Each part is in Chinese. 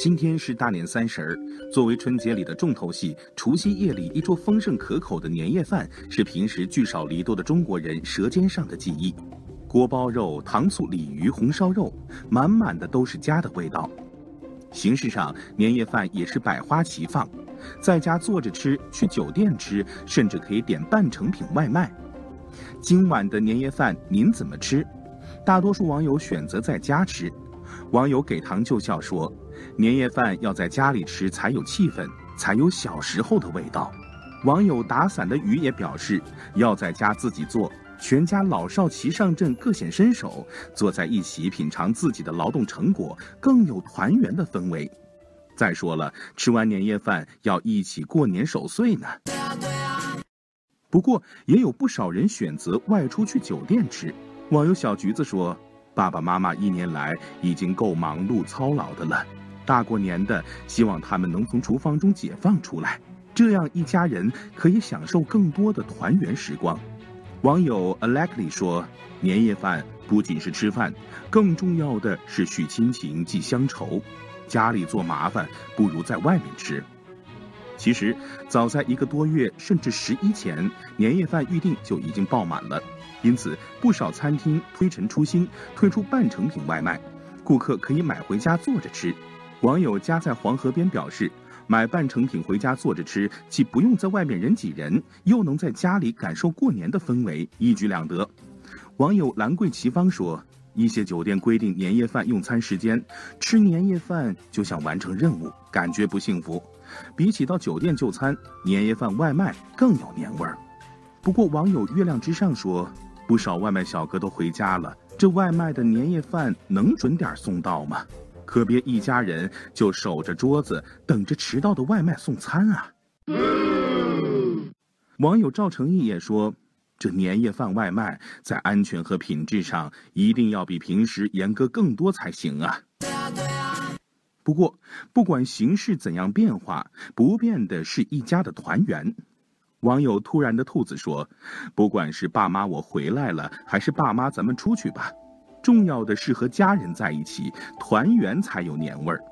今天是大年三十儿，作为春节里的重头戏，除夕夜里一桌丰盛可口的年夜饭是平时聚少离多的中国人舌尖上的记忆。锅包肉、糖醋鲤鱼、红烧肉，满满的都是家的味道。形式上，年夜饭也是百花齐放，在家坐着吃，去酒店吃，甚至可以点半成品外卖。今晚的年夜饭您怎么吃？大多数网友选择在家吃。网友给糖就笑说：“年夜饭要在家里吃才有气氛，才有小时候的味道。”网友打伞的雨也表示：“要在家自己做，全家老少齐上阵，各显身手，坐在一起品尝自己的劳动成果，更有团圆的氛围。”再说了，吃完年夜饭要一起过年守岁呢。不过，也有不少人选择外出去酒店吃。网友小橘子说。爸爸妈妈一年来已经够忙碌操劳的了，大过年的，希望他们能从厨房中解放出来，这样一家人可以享受更多的团圆时光。网友 Alexly 说：“年夜饭不仅是吃饭，更重要的是叙亲情、寄乡愁。家里做麻烦，不如在外面吃。”其实，早在一个多月甚至十一前，年夜饭预订就已经爆满了。因此，不少餐厅推陈出新，推出半成品外卖，顾客可以买回家做着吃。网友家在黄河边表示，买半成品回家做着吃，既不用在外面人挤人，又能在家里感受过年的氛围，一举两得。网友兰桂奇芳说，一些酒店规定年夜饭用餐时间，吃年夜饭就像完成任务，感觉不幸福。比起到酒店就餐，年夜饭外卖更有年味儿。不过，网友月亮之上说。不少外卖小哥都回家了，这外卖的年夜饭能准点送到吗？可别一家人就守着桌子等着迟到的外卖送餐啊！网友赵成义也说，这年夜饭外卖在安全和品质上一定要比平时严格更多才行啊！不过，不管形势怎样变化，不变的是一家的团圆。网友突然的兔子说：“不管是爸妈我回来了，还是爸妈咱们出去吧，重要的是和家人在一起，团圆才有年味儿。”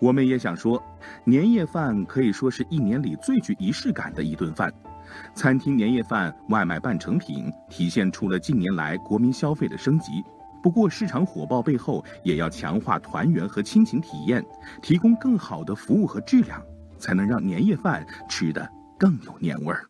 我们也想说，年夜饭可以说是一年里最具仪式感的一顿饭。餐厅年夜饭外卖半成品，体现出了近年来国民消费的升级。不过，市场火爆背后，也要强化团圆和亲情体验，提供更好的服务和质量，才能让年夜饭吃得。更有年味儿。